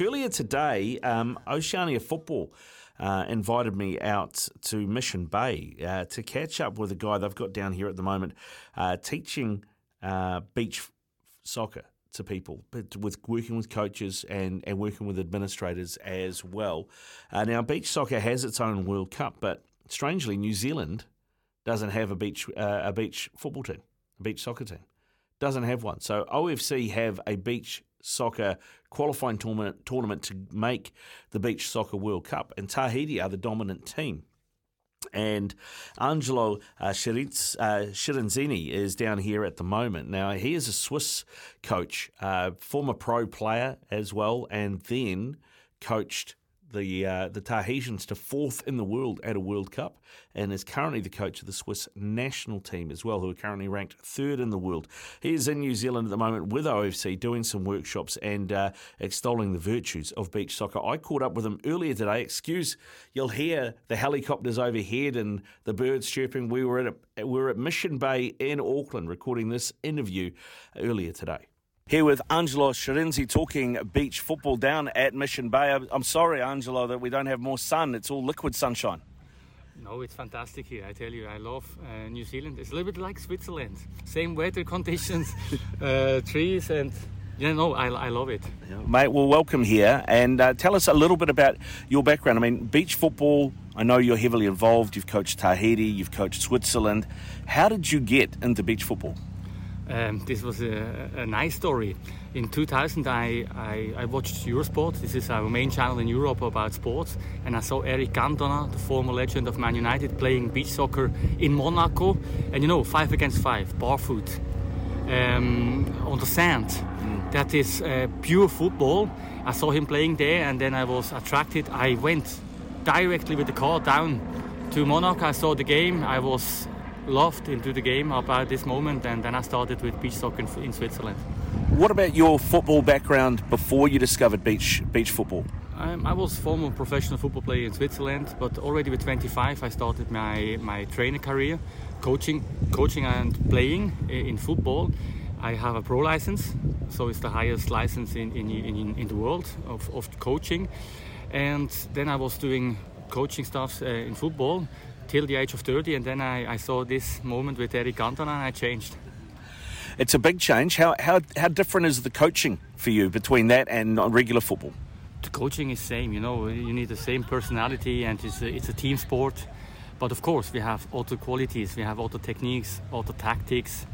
Earlier today, um, Oceania Football uh, invited me out to Mission Bay uh, to catch up with a guy they've got down here at the moment uh, teaching uh, beach soccer to people, but with working with coaches and, and working with administrators as well. Uh, now, beach soccer has its own World Cup, but strangely, New Zealand doesn't have a beach uh, a beach football team, a beach soccer team. Doesn't have one. So OFC have a beach soccer qualifying tournament, tournament to make the Beach Soccer World Cup, and Tahiti are the dominant team. And Angelo uh, Shirinzini uh, is down here at the moment. Now, he is a Swiss coach, uh, former pro player as well, and then coached the uh, the Tahitians to fourth in the world at a World Cup, and is currently the coach of the Swiss national team as well, who are currently ranked third in the world. He is in New Zealand at the moment with OFC, doing some workshops and uh, extolling the virtues of beach soccer. I caught up with him earlier today. Excuse, you'll hear the helicopters overhead and the birds chirping. We were at a, we were at Mission Bay in Auckland recording this interview earlier today. Here with Angelo Schirinzi talking beach football down at Mission Bay. I'm sorry, Angelo, that we don't have more sun. It's all liquid sunshine. No, it's fantastic here. I tell you, I love uh, New Zealand. It's a little bit like Switzerland. Same weather conditions, uh, trees, and yeah, no, I, I love it. Yeah. Mate, well, welcome here. And uh, tell us a little bit about your background. I mean, beach football, I know you're heavily involved. You've coached Tahiti, you've coached Switzerland. How did you get into beach football? Um, this was a, a, nice story. In 2000, I, I, I, watched Eurosport. This is our main channel in Europe about sports. And I saw Eric Cantona, the former legend of Man United, playing beach soccer in Monaco. And you know, five against five, barefoot, um, on the sand. That is uh, pure football. I saw him playing there, and then I was attracted. I went directly with the car down to Monaco. I saw the game. I was loved into the game about this moment, and then I started with beach soccer in, in Switzerland. What about your football background before you discovered beach beach football? Um, I was former professional football player in Switzerland, but already with 25 I started my, my trainer career, coaching, coaching and playing in football. I have a pro license, so it's the highest license in, in, in, in the world of, of coaching. And then I was doing coaching stuff uh, in football till the age of 30, and then I, I saw this moment with Eric Cantona and I changed. It's a big change. How, how, how different is the coaching for you between that and regular football? The coaching is same, you know, you need the same personality and it's a, it's a team sport. But of course, we have auto qualities, we have auto techniques, auto tactics.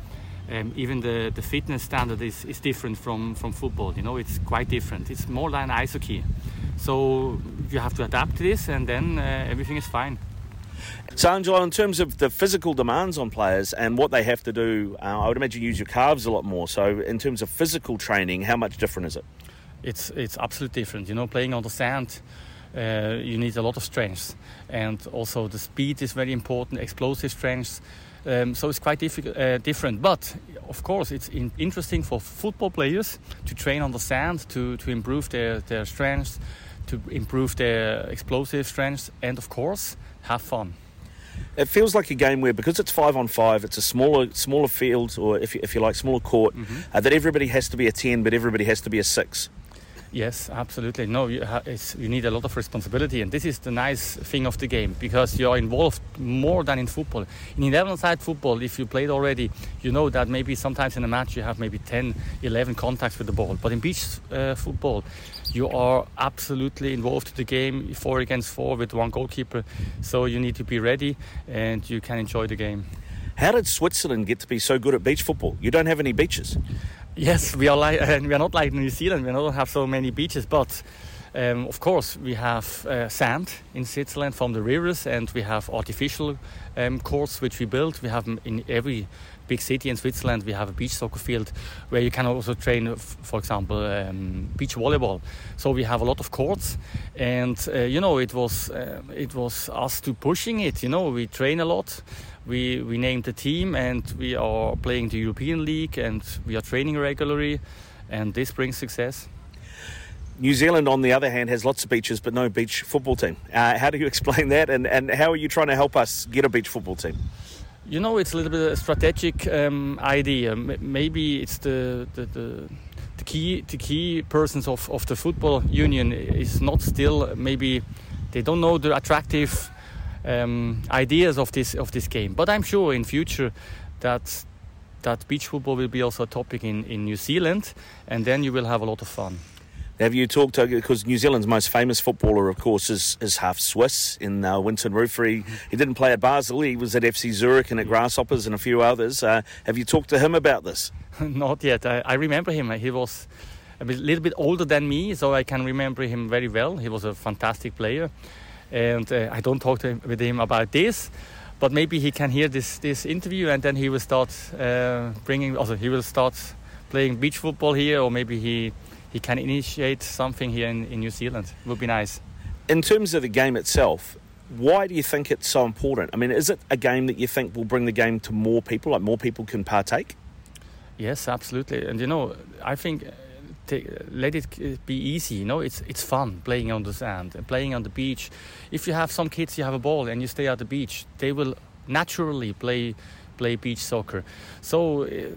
Um, even the, the fitness standard is, is different from, from football, you know, it's quite different. It's more than ice hockey. So you have to adapt to this and then uh, everything is fine. So, Angelo, in terms of the physical demands on players and what they have to do, uh, I would imagine you use your calves a lot more. So, in terms of physical training, how much different is it? It's it's absolutely different. You know, playing on the sand, uh, you need a lot of strength, and also the speed is very important, explosive strength. Um, so it's quite uh, different. But of course, it's in interesting for football players to train on the sand to to improve their their strength, to improve their explosive strength, and of course, have fun it feels like a game where because it's five on five, it's a smaller smaller field, or if you, if you like, smaller court, mm-hmm. uh, that everybody has to be a ten, but everybody has to be a six. Yes, absolutely. No, you, you, need a lot of responsibility, and this is the nice thing of the game because you are involved more than in football. In 11 side football, if you played already, you know that maybe sometimes in a match you have maybe 10, 11 contacts with the ball. But in beach uh, football, you are absolutely involved in the game, four against four with one goalkeeper. So you need to be ready, and you can enjoy the game. How did Switzerland get to be so good at beach football? You don't have any beaches. Yes, we are we are not like New Zealand. We don't have so many beaches, but um, of course we have uh, sand in Switzerland from the rivers, and we have artificial um, courts which we built. We have in every big city in Switzerland. We have a beach soccer field where you can also train, for example, um, beach volleyball. So we have a lot of courts, and uh, you know it was uh, it was us to pushing it. You know we train a lot we we named the team and we are playing the European League and we are training regularly, and this brings success. New Zealand, on the other hand, has lots of beaches but no beach football team. Uh, how do you explain that, and, and how are you trying to help us get a beach football team? You know, it's a little bit of a strategic um, idea. Maybe it's the, the, the the key the key persons of, of the football union is not still maybe they don't know the attractive um, ideas of this of this game. But I'm sure in future that that beach football will be also a topic in, in New Zealand, and then you will have a lot of fun. Have you talked to because New Zealand's most famous footballer, of course, is, is half Swiss in uh, Wynton Rufer. He, he, didn't play at Basel. He was at FC Zurich and at Grasshoppers and a few others. Uh, have you talked to him about this? Not yet. I, I remember him. He was a bit, little bit older than me, so I can remember him very well. He was a fantastic player, and uh, I don't talk him, with him about this. But maybe he can hear this, this interview, and then he will start uh, bringing. Also, he will start playing beach football here, or maybe he he can initiate something here in, in New Zealand. It would be nice. In terms of the game itself, why do you think it's so important? I mean, is it a game that you think will bring the game to more people, like more people can partake? Yes, absolutely. And you know, I think take, let it be easy. You know, it's it's fun playing on the sand playing on the beach. If you have some kids, you have a ball and you stay at the beach, they will naturally play play beach soccer. So. Uh,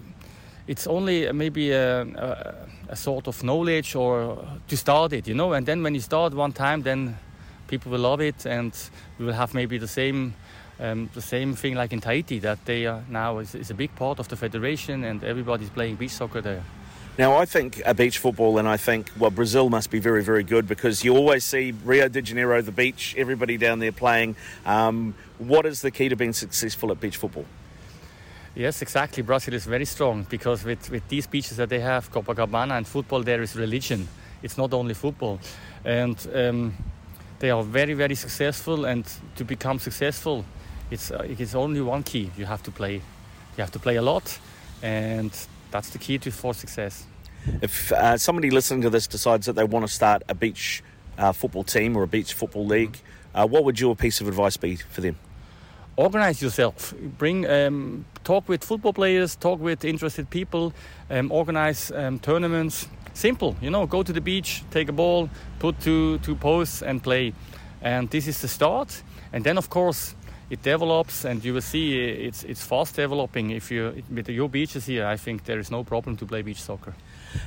it's only maybe a, a, a, sort of knowledge or to start it, you know. And then when you start one time, then people will love it, and we will have maybe the same. Um, the same thing like in Tahiti, that they are now is, is a big part of the federation, and everybody's playing beach soccer there. Now, I think a beach football, and I think, well, Brazil must be very, very good because you always see Rio de Janeiro, the beach, everybody down there playing. Um, what is the key to being successful at beach football? Yes, exactly. Brazil is very strong because with, with these beaches that they have, Copacabana and football, there is religion. It's not only football. And um, they are very, very successful. And to become successful, it's, uh, it's only one key. You have to play. You have to play a lot. And that's the key to for success. If uh, somebody listening to this decides that they want to start a beach uh, football team or a beach football league, uh, what would your piece of advice be for them? organize yourself. Bring um, talk with football players, talk with interested people, um, organize um, tournaments. Simple, you know. Go to the beach, take a ball, put two two posts, and play. And this is the start. And then, of course, it develops, and you will see it's it's fast developing. If you with your beaches here, I think there is no problem to play beach soccer.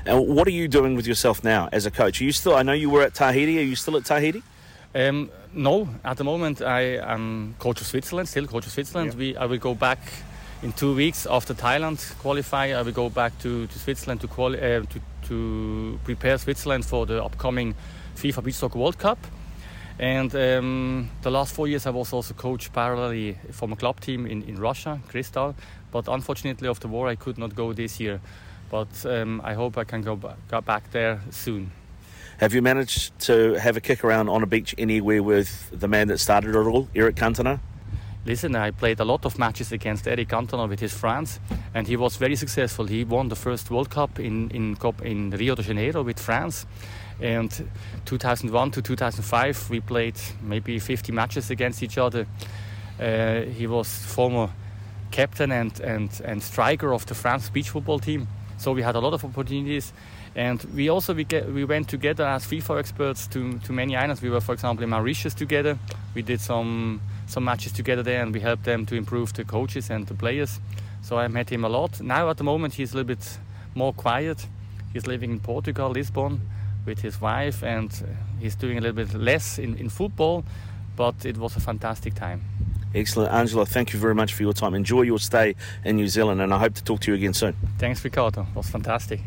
And what are you doing with yourself now as a coach? Are you still? I know you were at Tahiti. Are you still at Tahiti? Um, no, at the moment I am coach of Switzerland, still coach of Switzerland. Yeah. We, I will go back in two weeks after Thailand qualify. I will go back to, to Switzerland to, quali- uh, to, to prepare Switzerland for the upcoming FIFA Beach Soccer World Cup. And um, the last four years I was also coached parallelly from a club team in, in Russia, Kristall. But unfortunately, after the war, I could not go this year. But um, I hope I can go, ba- go back there soon. Have you managed to have a kick around on a beach anywhere with the man that started it all, Eric Cantona? Listen, I played a lot of matches against Eric Cantona with his France, and he was very successful. He won the first World Cup in, in, in Rio de Janeiro with France. And 2001 to 2005, we played maybe 50 matches against each other. Uh, he was former captain and, and, and striker of the France beach football team. So we had a lot of opportunities. And we also we, get, we went together as FIFA experts to, to many islands. We were, for example, in Mauritius together. We did some some matches together there, and we helped them to improve the coaches and the players. So I met him a lot. Now at the moment he's a little bit more quiet. He's living in Portugal, Lisbon, with his wife, and uh, he's doing a little bit less in, in football. But it was a fantastic time. Excellent. Angela, thank you very much for your time. Enjoy your stay in New Zealand, and I hope to talk to you again soon. Thanks, Ricardo. It was fantastic.